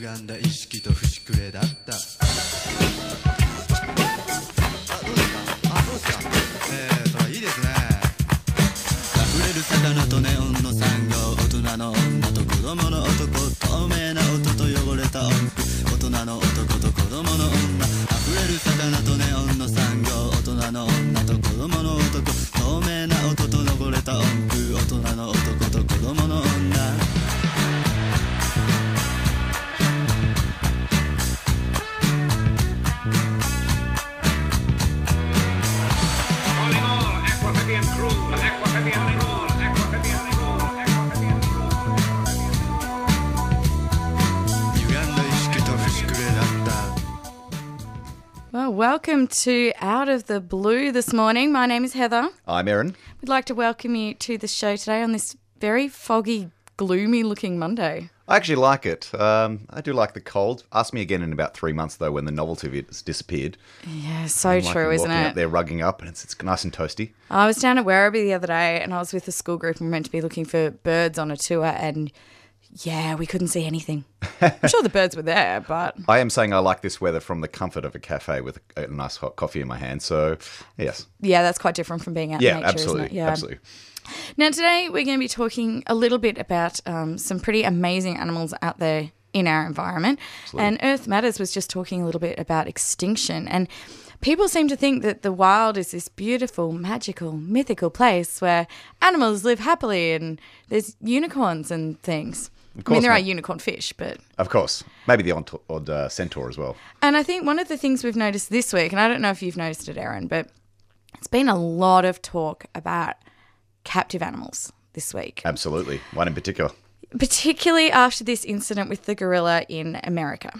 歪んだ意識と節くれだった。あどうですか？あそうですか？えー、それいいですね。溢れる魚とネオンの産業大人の女と子供の男透明な音と汚れた音 welcome to Out of the Blue this morning. My name is Heather. I'm Aaron. We'd like to welcome you to the show today on this very foggy, gloomy looking Monday. I actually like it. Um, I do like the cold. Ask me again in about three months, though, when the novelty of it has disappeared. Yeah, so true, I'm isn't it? Up there, rugging up, and it's, it's nice and toasty. I was down at Werribee the other day and I was with a school group and we are meant to be looking for birds on a tour and yeah, we couldn't see anything. I'm sure the birds were there, but I am saying I like this weather from the comfort of a cafe with a, nice hot coffee in my hand. So, yes, yeah, that's quite different from being out yeah, in nature, absolutely, isn't it? Yeah. absolutely. Now, today we're going to be talking a little bit about um, some pretty amazing animals out there in our environment. And Earth Matters was just talking a little bit about extinction. And people seem to think that the wild is this beautiful, magical, mythical place where animals live happily and there's unicorns and things. I mean, there are unicorn fish, but. Of course, maybe the odd, odd uh, centaur as well. And I think one of the things we've noticed this week, and I don't know if you've noticed it, Aaron, but it's been a lot of talk about captive animals this week. Absolutely, one in particular. particularly after this incident with the gorilla in America.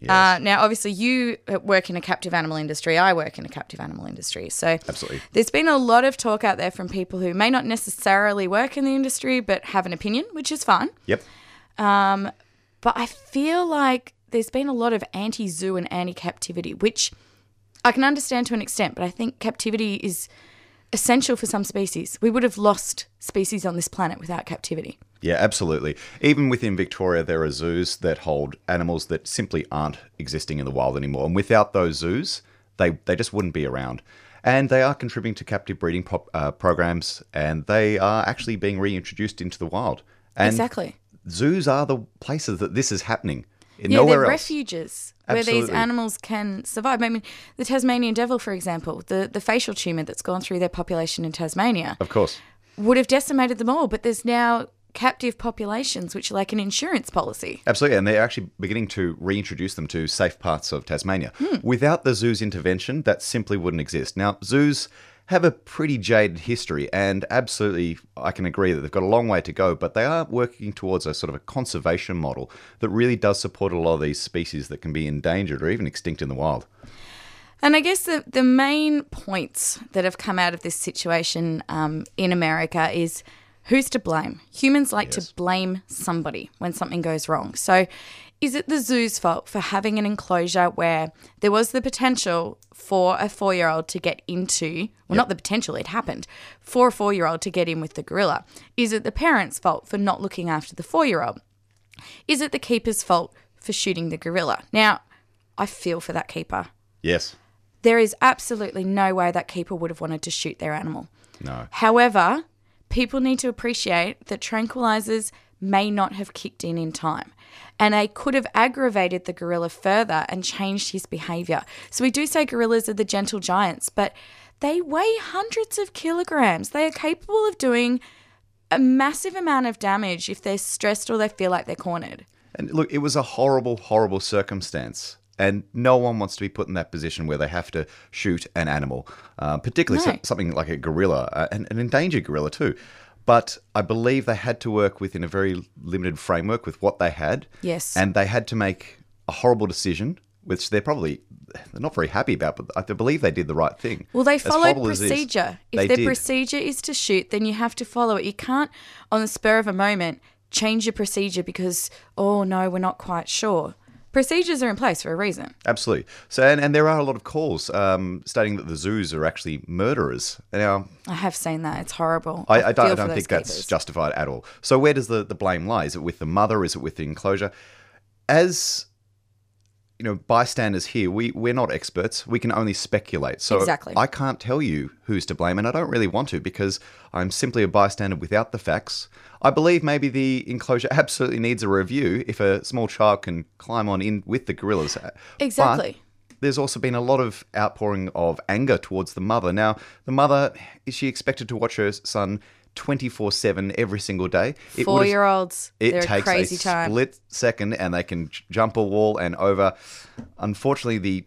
Yes. Uh, now, obviously, you work in a captive animal industry. I work in a captive animal industry. So, Absolutely. there's been a lot of talk out there from people who may not necessarily work in the industry but have an opinion, which is fine. Yep. But I feel like there's been a lot of anti zoo and anti captivity, which I can understand to an extent, but I think captivity is essential for some species. We would have lost species on this planet without captivity. Yeah, absolutely. Even within Victoria, there are zoos that hold animals that simply aren't existing in the wild anymore. And without those zoos, they, they just wouldn't be around. And they are contributing to captive breeding uh, programs, and they are actually being reintroduced into the wild. And exactly. Zoos are the places that this is happening. Yeah, Nowhere they're else. refuges where these animals can survive. I mean, the Tasmanian devil, for example, the, the facial tumour that's gone through their population in Tasmania Of course. would have decimated them all, but there's now captive populations, which are like an insurance policy. Absolutely, and they're actually beginning to reintroduce them to safe parts of Tasmania. Hmm. Without the zoo's intervention, that simply wouldn't exist. Now, zoos have a pretty jaded history, and absolutely, I can agree that they've got a long way to go, but they are working towards a sort of a conservation model that really does support a lot of these species that can be endangered or even extinct in the wild. And I guess the, the main points that have come out of this situation um, in America is who's to blame? Humans like Yes. to blame somebody when something goes wrong. So is it the zoo's fault for having an enclosure where there was the potential for a four year old to get into, well, not the potential, it happened, for a four year old to get in with the gorilla? Is it the parents' fault for not looking after the four year old? Is it the keeper's fault for shooting the gorilla? Now, I feel for that keeper Yes. there is absolutely no way that keeper would have wanted to shoot their animal. No. However, people need to appreciate that tranquilizers may not have kicked in in time. And they could have aggravated the gorilla further and changed his behavior. So we do say gorillas are the gentle giants, but they weigh hundreds of kilograms. They are capable of doing a massive amount of damage if they're stressed or they feel like they're cornered. And look, it was a horrible, horrible circumstance. And no one wants to be put in that position where they have to shoot an animal, uh, particularly No. so- something like a gorilla, uh, an, an endangered gorilla too. But I believe they had to work within a very limited framework with what they had. Yes. And they had to make a horrible decision, which they're probably they're not very happy about, but I believe they did the right thing. Well, they followed procedure. If their did. procedure is to shoot, then you have to follow it. You can't, on the spur of a moment, change your procedure because, oh no, we're not quite sure. Procedures are in place for a reason. Absolutely. So, and, and there are a lot of calls um, stating that the zoos are actually murderers. Now, I have seen that. It's horrible. I, I don't, I don't think that's justified at all. So, where does the, the blame lie? Is it with the mother? Is it with the enclosure? As you know, bystanders here, we we're not experts. We can only speculate. So, Exactly. I can't tell you who's to blame, and I don't really want to because I'm simply a bystander without the facts. I believe maybe the enclosure absolutely needs a review if a small child can climb on in with the gorillas. But Exactly. there's also been a lot of outpouring of anger towards the mother. Now, the mother, is she expected to watch her son 24 7 every single day? It Four year olds, It they're a takes crazy a time. split second and they can j- jump a wall and over. Unfortunately, the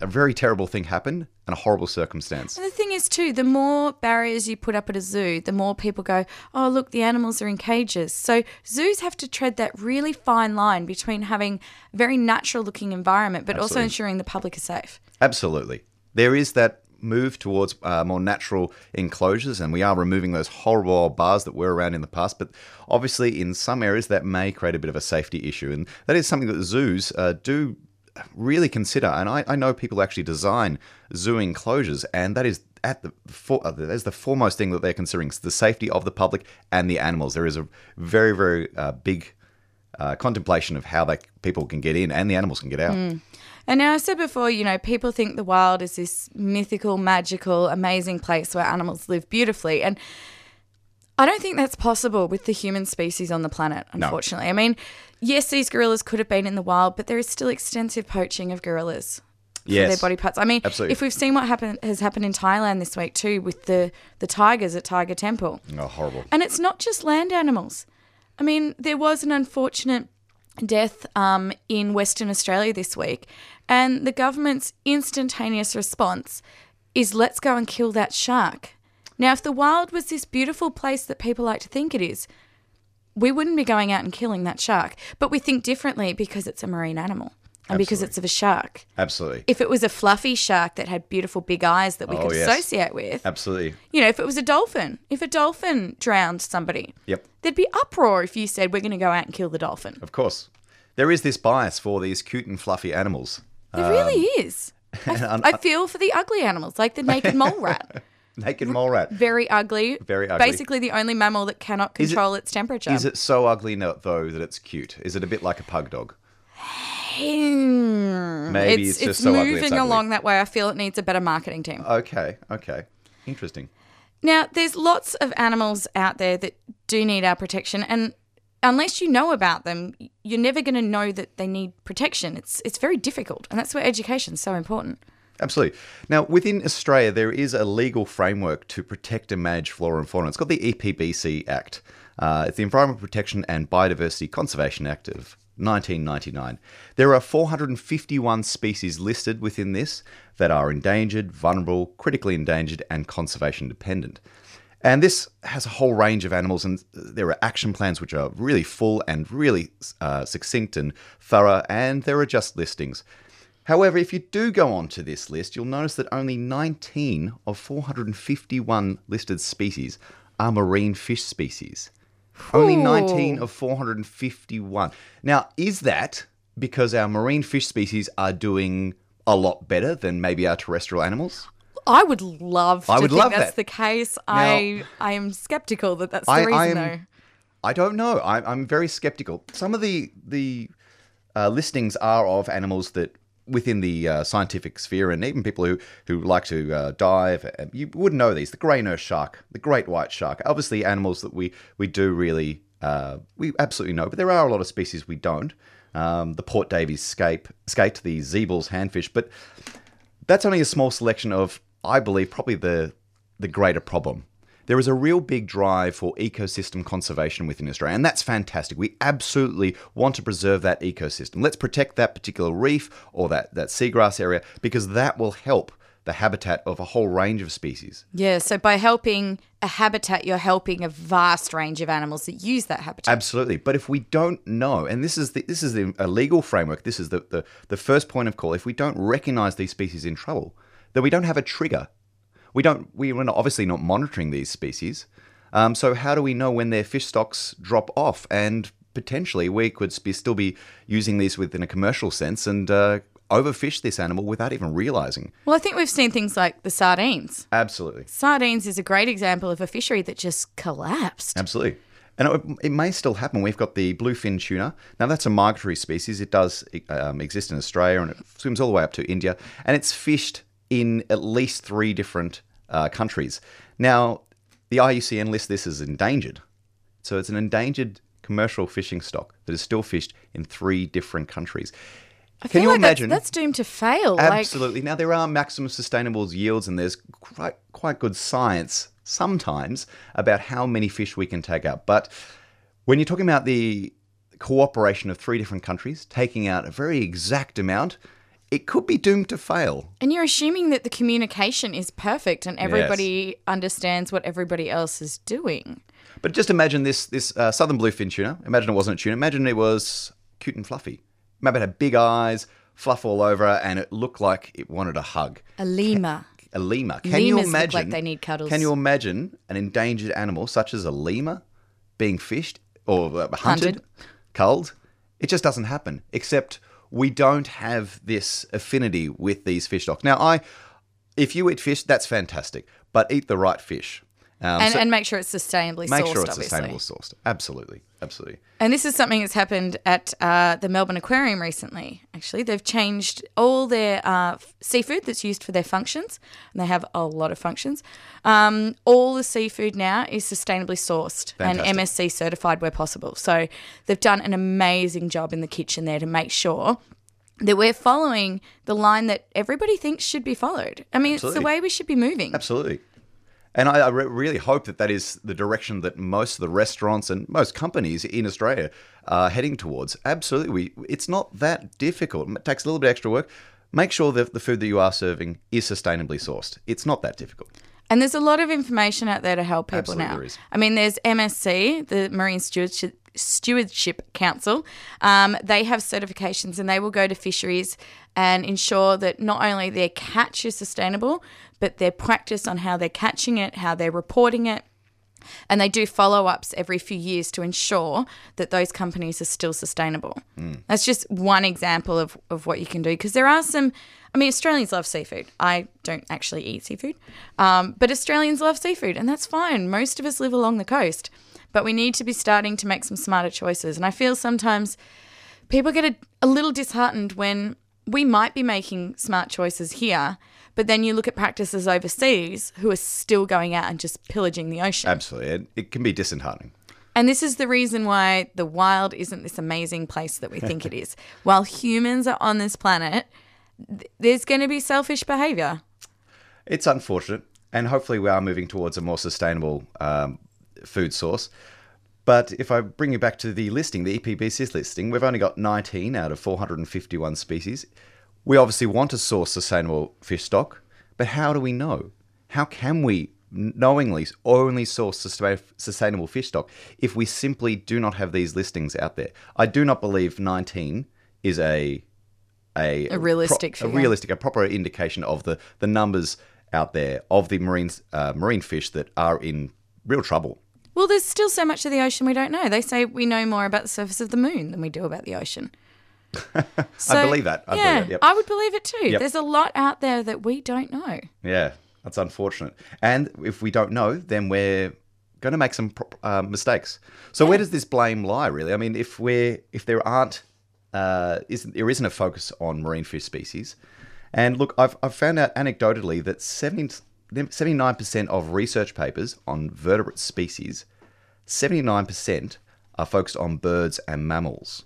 a very terrible thing happened and a horrible circumstance. And the thing is, too, the more barriers you put up at a zoo, the more people go, oh, look, the animals are in cages. So zoos have to tread that really fine line between having a very natural looking environment, but also ensuring the public is safe. Absolutely. There is that move towards uh, more natural enclosures, and we are removing those horrible bars that were around in the past. But obviously, in some areas, that may create a bit of a safety issue. And that is something that zoos uh, do really consider. And I, I know people actually design zoo enclosures, and that is at the for, uh, that is the foremost thing that they're considering the safety of the public and the animals. There is a very, very uh, big uh, contemplation of how they, people can get in and the animals can get out. And now I said before, you know, people think the wild is this mythical, magical, amazing place where animals live beautifully. And I don't think that's possible with the human species on the planet, unfortunately. I mean, yes, these gorillas could have been in the wild, but there is still extensive poaching of gorillas for Yes. their body parts. I mean, Absolutely. if we've seen what happen, has happened in Thailand this week too with the, the tigers at Tiger Temple. Oh, horrible. And it's not just land animals. I mean, there was an unfortunate death um, in Western Australia this week, and the government's instantaneous response is let's go and kill that shark. Now, if the wild was this beautiful place that people like to think it is, we wouldn't be going out and killing that shark. But we think differently because it's a marine animal and because it's of a shark. Absolutely. If it was a fluffy shark that had beautiful big eyes that we Oh, could yes. associate with, Absolutely. you know, if it was a dolphin, if a dolphin drowned somebody, Yep. there'd be uproar if you said we're going to go out and kill the dolphin. Of course. There is this bias for these cute and fluffy animals. There really um, is. I, I feel for the ugly animals, like the naked mole rat. Naked mole rat. Very ugly. Very ugly. Basically, the only mammal that cannot Is it- control its temperature. Is it so ugly though that it's cute? Is it a bit like a pug dog? Maybe it's it's, just it's so moving ugly. Along that way. I feel it needs a better marketing team. Okay. Okay. Interesting. Now, there's lots of animals out there that do need our protection, and unless you know about them, you're never going to know that they need protection. It's it's very difficult, and that's where education's so important. Absolutely. Now, within Australia, there is a legal framework to protect and manage flora and fauna. It's called the EPBC Act. Uh, it's the Environment Protection and Biodiversity Conservation Act of 1999. There are 451 species listed within this that are endangered, vulnerable, critically endangered, and conservation dependent. And this has a whole range of animals, and there are action plans which are really full and really uh, succinct and thorough, and there are just listings. However, if you do go onto this list, you'll notice that only 19 of 451 listed species are marine fish species. Only 19 of 451. Now, is that because our marine fish species are doing a lot better than maybe our terrestrial animals? I would love to I would think love that's that. the case. I I am skeptical that that's the I- reason, I'm- though. I don't know. I, I'm very skeptical. Some of the the uh, listings are of animals that within the uh, scientific sphere, and even people who who like to uh, dive. uh, You would know these: the grey nurse shark, the great white shark. Obviously, animals that we we do really uh, we absolutely know, but there are a lot of species we don't. Um, the Port Davey scape, skate, the Ziebell's handfish, but that's only a small selection of, I believe, probably the the greater problem. There is a real big drive for ecosystem conservation within Australia, and that's fantastic. We absolutely want to preserve that ecosystem. Let's protect that particular reef or that, that seagrass area because that will help the habitat of a whole range of species. Yeah, so by helping a habitat, you're helping a vast range of animals that use that habitat. Absolutely. But if we don't know, and this is the, this is the, a legal framework, this is the, the, the first point of call. If we don't recognize these species in trouble, then we don't have a trigger. We don't. We, we're not, obviously not monitoring these species. Um, so how do we know when their fish stocks drop off? And potentially we could be, still be using these within a commercial sense and uh, overfish this animal without even realizing. Well, I think we've seen things like the sardines. Absolutely. Sardines is a great example of a fishery that just collapsed. Absolutely. And it, it may still happen. We've got the bluefin tuna. Now, that's a migratory species. It does um, exist in Australia and it swims all the way up to India. And it's fished in at least three different uh, countries. Now, the IUCN lists this as endangered. So it's an endangered commercial fishing stock that is still fished in three different countries. I Can feel you like imagine? That's, that's doomed to fail. Absolutely. now there are maximum sustainable yields, and there's quite quite good science sometimes about how many fish we can take out. But when you're talking about the cooperation of three different countries taking out a very exact amount, it could be doomed to fail. And you're assuming that the communication is perfect and everybody understands what everybody else is doing. But just imagine this this uh, southern bluefin tuna. Imagine it wasn't a tuna. Imagine it was cute and fluffy. Imagine it had big eyes, fluff all over, and it looked like it wanted a hug. A lemur. A lemur. Can Lemurs you look imagine? like they need cuddles. Can you imagine an endangered animal such as a lemur being fished or uh, hunted, Hunted. culled? It just doesn't happen. Except we don't have this affinity with these fish stocks. Now, I, if you eat fish, that's fantastic, but eat the right fish. Um, And, so and make sure it's sustainably make sourced, sure it's obviously. sustainable sourced. Absolutely, absolutely. And this is something that's happened at uh, the Melbourne Aquarium recently. Actually, they've changed all their uh, seafood that's used for their functions, and they have a lot of functions. Um, all the seafood now is sustainably sourced and MSC certified where possible. So they've done an amazing job in the kitchen there to make sure that we're following the line that everybody thinks should be followed. I mean, it's the way we should be moving. Absolutely. And I, I re- really hope that that is the direction that most of the restaurants and most companies in Australia are heading towards. Absolutely. We, it's not that difficult. It takes a little bit extra work. Make sure that the food that you are serving is sustainably sourced. It's not that difficult. And there's a lot of information out there to help people Absolutely now. there is. I mean, there's MSC, the Marine Stewardship, Stewardship Council. Um, they have certifications and they will go to fisheries and ensure that not only their catch is sustainable, but their practice on how they're catching it, how they're reporting it. And they do follow ups every few years to ensure that those companies are still sustainable. That's just one example of, of what you can do because there are some. I mean, Australians love seafood. I don't actually eat seafood, um, but Australians love seafood, and that's fine. Most of us live along the coast, but we need to be starting to make some smarter choices. And I feel sometimes people get a, a little disheartened when we might be making smart choices here, but then you look at practices overseas who are still going out and just pillaging the ocean. Absolutely. It, it can be disheartening. And this is the reason why the wild isn't this amazing place that we think it is. While humans are on this planet, th- there's going to be selfish behavior. It's unfortunate, and hopefully we are moving towards a more sustainable um, food source. But if I bring you back to the listing, the EPBC's listing, we've only got 19 out of 451 species. We obviously want to source sustainable fish stock, but how do we know? How can we knowingly only source sustainable fish stock if we simply do not have these listings out there? I do not believe 19 is a a, A realistic pro- a realistic, a proper indication of the the numbers out there of the marine uh, marine fish that are in real trouble. Well, there's still so much of the ocean we don't know. They say we know more about the surface of the moon than we do about the ocean. I believe that. I believe yeah, that, yep. I would believe it too. Yep. There's a lot out there that we don't know. Yeah, that's unfortunate. And if we don't know, then we're going to make some uh, mistakes. So where does this blame lie? Really, I mean, if we're if there aren't uh, isn't there isn't a focus on marine fish species, and look, I've I've found out anecdotally that 79 percent of research papers on vertebrate species, seventy nine percent are focused on birds and mammals.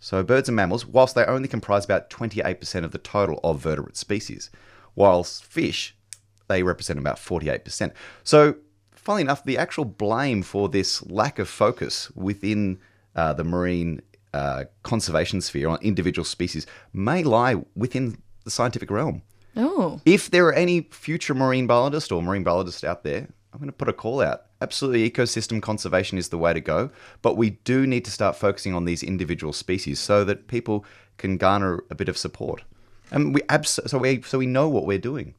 So birds and mammals, whilst they only comprise about 28% of the total of vertebrate species, whilst fish, they represent about 48%. So funnily enough, the actual blame for this lack of focus within uh, the marine uh, conservation sphere on individual species may lie within the scientific realm. Oh, If there are any future marine biologists or marine biologists out there, I'm going to put a call out. Absolutely, ecosystem conservation is the way to go, but we do need to start focusing on these individual species so that people can garner a bit of support. And we abs- so we so we know what we're doing.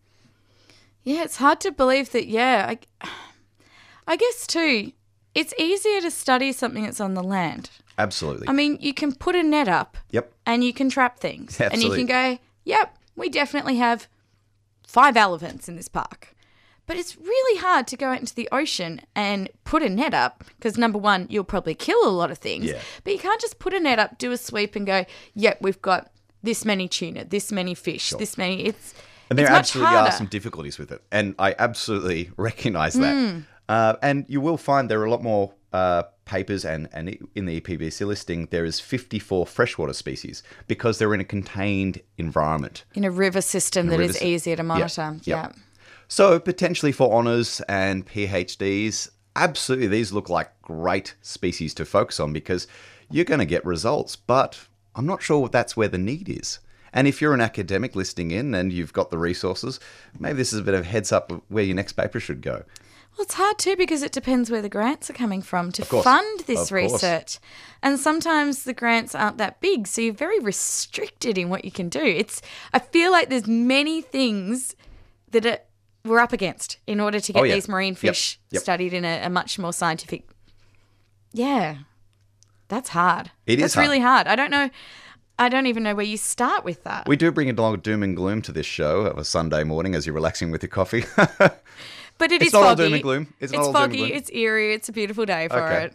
yeah. It's hard to believe that. Yeah, I, I guess too. It's easier to study something that's on the land. Absolutely. I mean, you can put a net up yep. and you can trap things, and you can go, "Yep, we definitely have five elephants in this park." But it's really hard to go out into the ocean and put a net up because number one, you'll probably kill a lot of things. Yeah. But you can't just put a net up, do a sweep, and go, "Yep, we've got this many tuna, this many fish, this many." It's And there it's absolutely are some difficulties with it. And I absolutely recognize that. Hmm. Uh, and you will find there are a lot more uh, papers, and, and in the EPBC listing, there is 54 freshwater species because they're in a contained environment. in a river system a that river is sys- easier to Yep, monitor. yep. Yeah. So, potentially for honours and PhDs, absolutely these look like great species to focus on because you're going to get results. But I'm not sure that's where the need is. And if you're an academic listing in and you've got the resources, maybe this is a bit of a heads up of where your next paper should go. Well, it's hard too because it depends where the grants are coming from to fund this research. And sometimes the grants aren't that big, so you're very restricted in what you can do. It's I feel like there's many things that are, we're up against in order to get Oh, yeah. these marine fish yep. studied in a, a much more scientific. Yeah, that's hard. It is That's hard. really hard. I don't know. I don't even know where you start with that. We do bring a lot of doom and gloom to this show of a Sunday morning as you're relaxing with your coffee. But it It's is not all foggy. doom and gloom. It's not all doom and foggy. gloom. It's eerie. It's a beautiful day for Okay. it.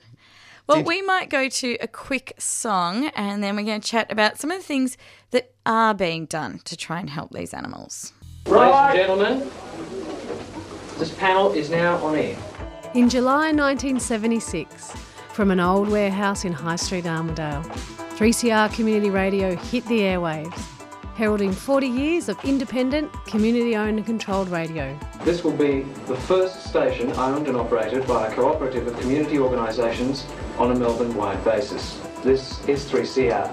Well, Seems- we might go to a quick song and then we're going to chat about some of the things that are being done to try and help these animals. Ladies and gentlemen, this panel is now on air. In July 1976, from an old warehouse in High Street, Armadale, 3CR Community Radio hit the airwaves, heralding 40 years of independent, community owned and controlled radio. This will be the first station owned and operated by a cooperative of community organisations on a Melbourne-wide basis. This is 3CR.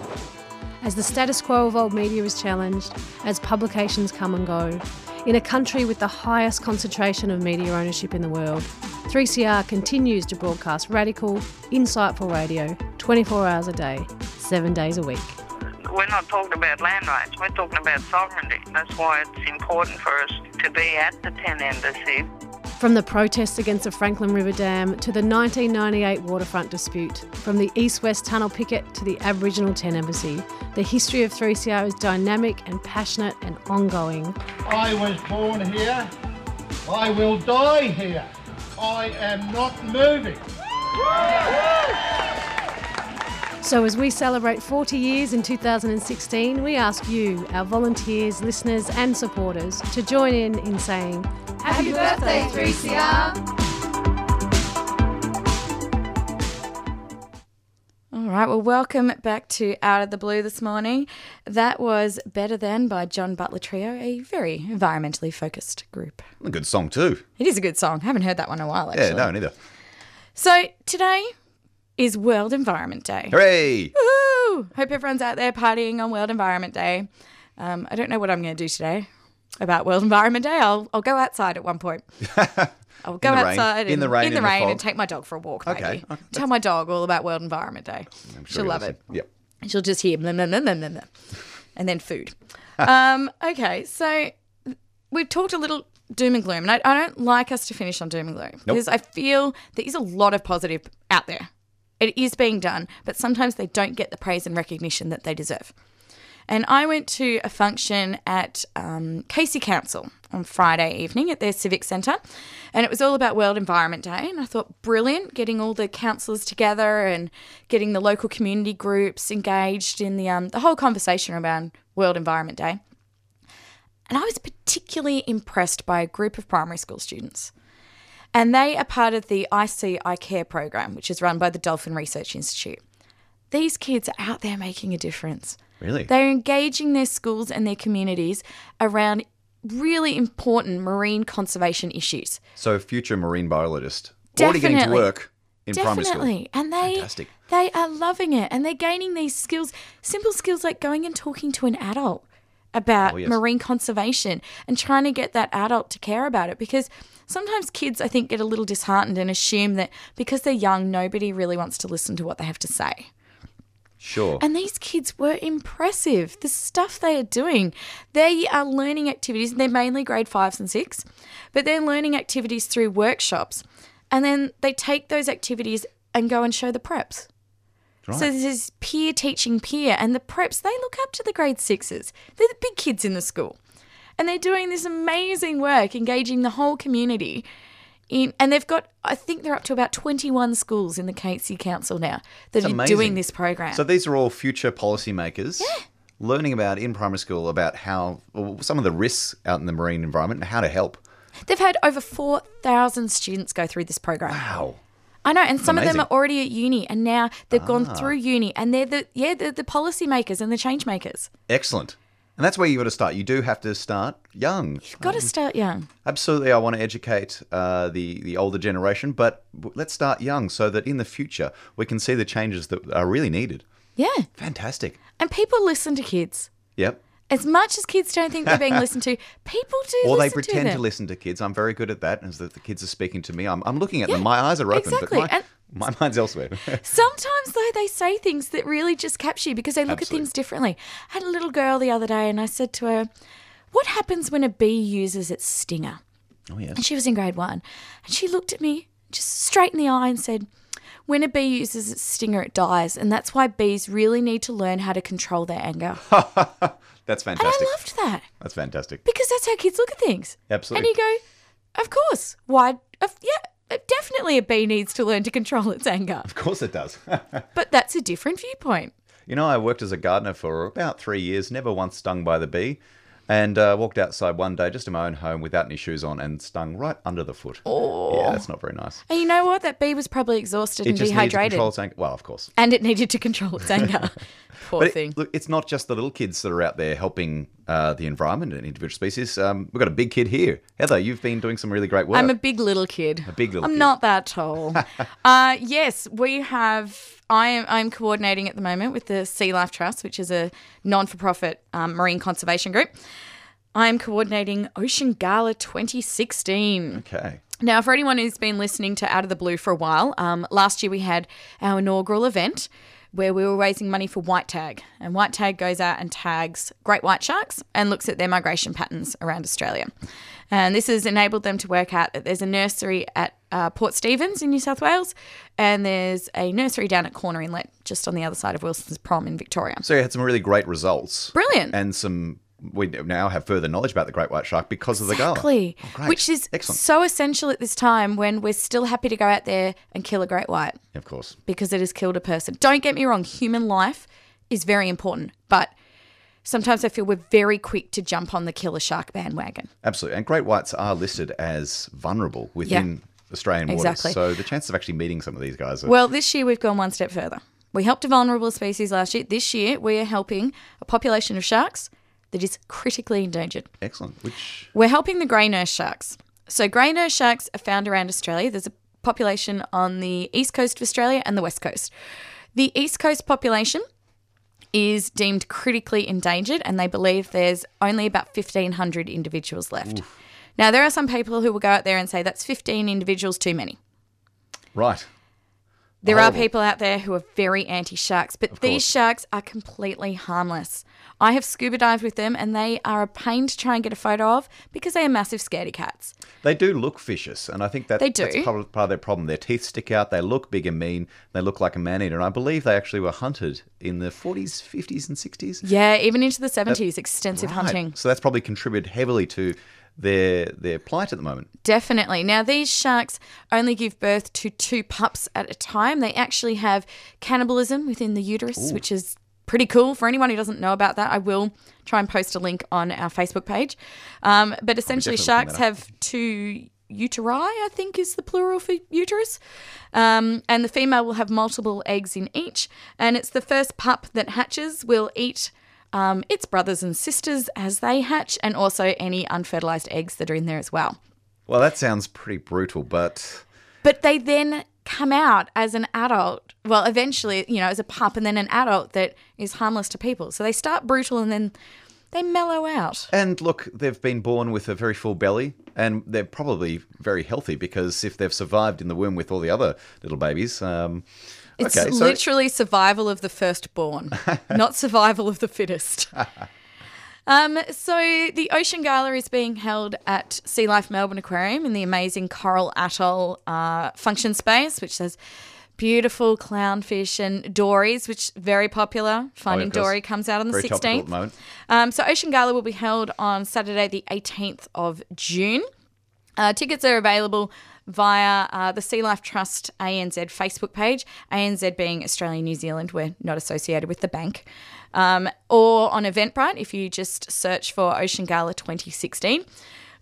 As the status quo of old media is challenged, as publications come and go, in a country with the highest concentration of media ownership in the world, 3CR continues to broadcast radical, insightful radio 24 hours a day, seven days a week. We're not talking about land rights, we're talking about sovereignty. That's why it's important for us to be at the Tent embassy. From the protests against the Franklin River Dam to the 1998 waterfront dispute, from the East West Tunnel picket to the Aboriginal Tent Embassy, the history of 3CR is dynamic and passionate and ongoing. I was born here. I will die here. I am not moving. So, as we celebrate 40 years in 2016, we ask you, our volunteers, listeners, and supporters, to join in in saying, Happy birthday, 3CR! All right, well, welcome back to Out of the Blue this morning. That was Better Than by John Butler Trio, a very environmentally focused group. a good song, too. It is a good song. haven't heard that one in a while, actually. Yeah, no, neither. So, today is World Environment Day. Hooray! Woo! Hope everyone's out there partying on World Environment Day. Um, I don't know what I'm going to do today about World Environment Day. I'll, I'll go outside at one point. I'll go the rain. outside In the rain, in the in the rain, and take my dog for a walk. Maybe. Okay, okay, Tell my dog all about World Environment Day. Sure She'll love it. Yep. She'll just hear blah, blah, blah, blah, blah, and then food. um, okay, so we've talked a little doom and gloom, and I, I don't like us to finish on doom and gloom because I feel there is a lot of positive out there. It is being done, but sometimes they don't get the praise and recognition that they deserve. And I went to a function at um, Casey Council on Friday evening at their Civic Centre, and it was all about World Environment Day. And I thought, brilliant, getting all the councillors together and getting the local community groups engaged in the um, the whole conversation around World Environment Day. And I was particularly impressed by a group of primary school students. And they are part of the I Sea I Care program, which is run by the Dolphin Research Institute. These kids are out there making a difference. Really? They're engaging their schools and their communities around really important marine conservation issues. So, future marine biologist, already getting to work in primary school. Definitely. And they Fantastic. they are loving it and they're gaining these skills, simple skills like going and talking to an adult about Oh, yes. marine conservation and trying to get that adult to care about it because sometimes kids I think get a little disheartened and assume that because they're young nobody really wants to listen to what they have to say. Sure. And these kids were impressive. The stuff they are doing, they are learning activities. They're mainly grade fives and six, but they're learning activities through workshops. And then they take those activities and go and show the preps. Right. So this is peer teaching peer, and the preps, they look up to the grade sixes. They're the big kids in the school. And they're doing this amazing work, engaging the whole community. In, and they've got, I think they're up to about 21 schools in the Casey Council now that It's are amazing. doing this program. So these are all future policymakers Yeah learning about in primary school about how well, some of the risks out in the marine environment and how to help. They've had over 4,000 students go through this program. Wow. I know, and some of them are already at uni, and now they've Ah. gone through uni, and they're the yeah they're the policy makers and the change makers. Excellent. And that's where you got to start. You do have to start young. You've got to start young. Absolutely, I want to educate uh, the the older generation, but let's start young so that in the future we can see the changes that are really needed. Yeah, Fantastic. and people listen to kids Yep. As much as kids don't think they're being listened to. People do, Or they pretend to, to, listen to kids. I'm very good at that. As that the kids are speaking to me, I'm, I'm looking at Yeah, them. My eyes are open, exactly. but my, And- my mind's elsewhere. Sometimes though they say things that really just capture you because they look Absolutely. at things differently. I had a little girl the other day, and I said to her, "What happens when a bee uses its stinger?" oh yes. And she was in grade one. And she looked at me just straight in the eye and said, When a bee uses its stinger, it dies. And that's why bees really need to learn how to control their anger. That's fantastic. and. I loved that That's fantastic. because that's how kids look at things. Absolutely. And you go, Of course. Why? Of, yeah, definitely a bee needs to learn to control its anger. Of course it does. But that's a different viewpoint. you know, I worked as a gardener for about three years, never once stung by the bee, and uh, walked outside one day just in my own home without any shoes on and stung right under the foot. Oh. Yeah, that's not very nice. And you know what? That bee was probably exhausted It and just needed to dehydrated. control its anger. Well, of course. and it needed to control its anger. Poor But it- thing. look, it's not just the little kids that are out there helping uh, the environment and individual species. Um, we've got a big kid here. Heather, you've been doing some really great work. I'm a big little kid. A big little I'm kid. not that tall. uh, yes, we have. I am. I'm coordinating at the moment with the Sea Life Trust, which is a non-for-profit um, marine conservation group. I'm coordinating Ocean Gala 2016. okay. Now, for anyone who's been listening to Out of the Blue for a while, um, last year we had our inaugural event where we were raising money for White Tag. And White Tag goes out and tags great white sharks and looks at their migration patterns around Australia. And this has enabled them to work out that there's a nursery at uh, Port Stephens in New South Wales, and there's a nursery down at Corner Inlet, just on the other side of Wilson's Prom in Victoria. So you had some really great results. Brilliant. And some. We now have further knowledge about the great white shark because of the gala. Exactly. Oh. Which is excellent. so essential at this time when we're still happy to go out there and kill a great white. of course. because it has killed a person. Don't get me wrong, human life is very important, but sometimes I feel we're very quick to jump on the killer shark bandwagon. Absolutely. And great whites are listed as vulnerable within Australian waters. Exactly. So the chances of actually meeting some of these guys are. Well, this year we've gone one step further. We helped a vulnerable species last year. This year we are helping a population of sharks that is critically endangered. excellent. Which. We're helping the grey nurse sharks. So, grey nurse sharks are found around Australia. There's a population on the east coast of Australia and the west coast. The east coast population is deemed critically endangered, and they believe there's only about 1,500 individuals left. Now, there are some people who will go out there and say that's 15 individuals too many. Right. There are people out there who are very anti sharks, but these course. sharks are completely harmless. I have scuba dived with them and they are a pain to try and get a photo of because they are massive scaredy cats. They do look vicious, and I think that They do. that's part of, part of their problem. Their teeth stick out, they look big and mean, they look like a man eater. And I believe they actually were hunted in the 40s, 50s, and 60s. Yeah, even into the 70s, extensive Right. hunting. So that's probably contributed heavily to their their plight at the moment. Definitely. Now, these sharks only give birth to two pups at a time. They actually have cannibalism within the uterus, which is pretty cool. For anyone who doesn't know about that, I will try and post a link on our Facebook page. Um, but essentially, sharks have two uteri, I think is the plural for uterus. Um, and the female will have multiple eggs in each. And it's the first pup that hatches will eat. Um, its brothers and sisters as they hatch, and also any unfertilized eggs that are in there as well. Well, that sounds pretty brutal, but But they then come out as an adult. Well, eventually, you know, as a pup and then an adult that is harmless to people. So they start brutal and then they mellow out. And look, they've been born with a very full belly, and they're probably very healthy because if they've survived in the womb with all the other little babies, um, It's okay, so literally survival of the firstborn, not survival of the fittest. Um, so the Ocean Gala is being held at Sea Life Melbourne Aquarium in the amazing Coral Atoll uh, function space, which says beautiful clownfish and dories, which very popular. Finding Oh. Dory comes out on the very topical at 16th. Um, so Ocean Gala will be held on Saturday, the 18th of June. Uh, tickets are available via uh, the Sea Life Trust ANZ Facebook page, ANZ being Australia New Zealand, we're not associated with the bank, um, or on Eventbrite if you just search for Ocean Gala 2016.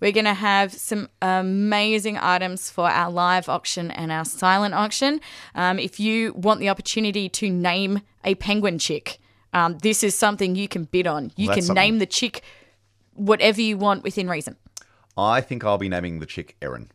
We're going to have some amazing items for our live auction and our silent auction. Um, if you want the opportunity to name a penguin chick, um, this is something you can bid on. You Well, can something. name the chick whatever you want within reason. I think I'll be naming the chick Aaron.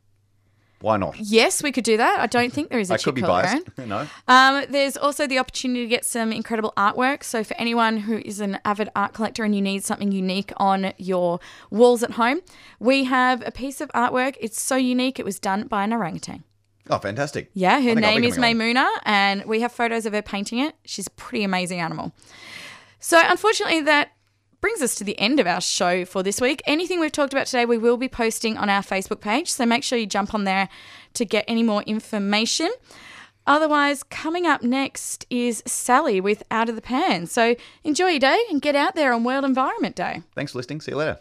Why not? Yes, we could do that. I don't think there is a I could be biased. No. Um, there's also the opportunity to get some incredible artwork. So for anyone who is an avid art collector and you need something unique on your walls at home, we have a piece of artwork. It's so unique. It was done by an orangutan. Oh, fantastic. Yeah, her think I'll be name is. Maimunah, and we have photos of her painting it. She's a pretty amazing animal. So, unfortunately, that brings us to the end of our show for this week. Anything we've talked about today, we will be posting on our Facebook page. So, make sure you jump on there to get any more information. Otherwise, coming up next is Sally with Out of the Pan. So, enjoy your day and get out there on World Environment Day. Thanks for listening. See you later.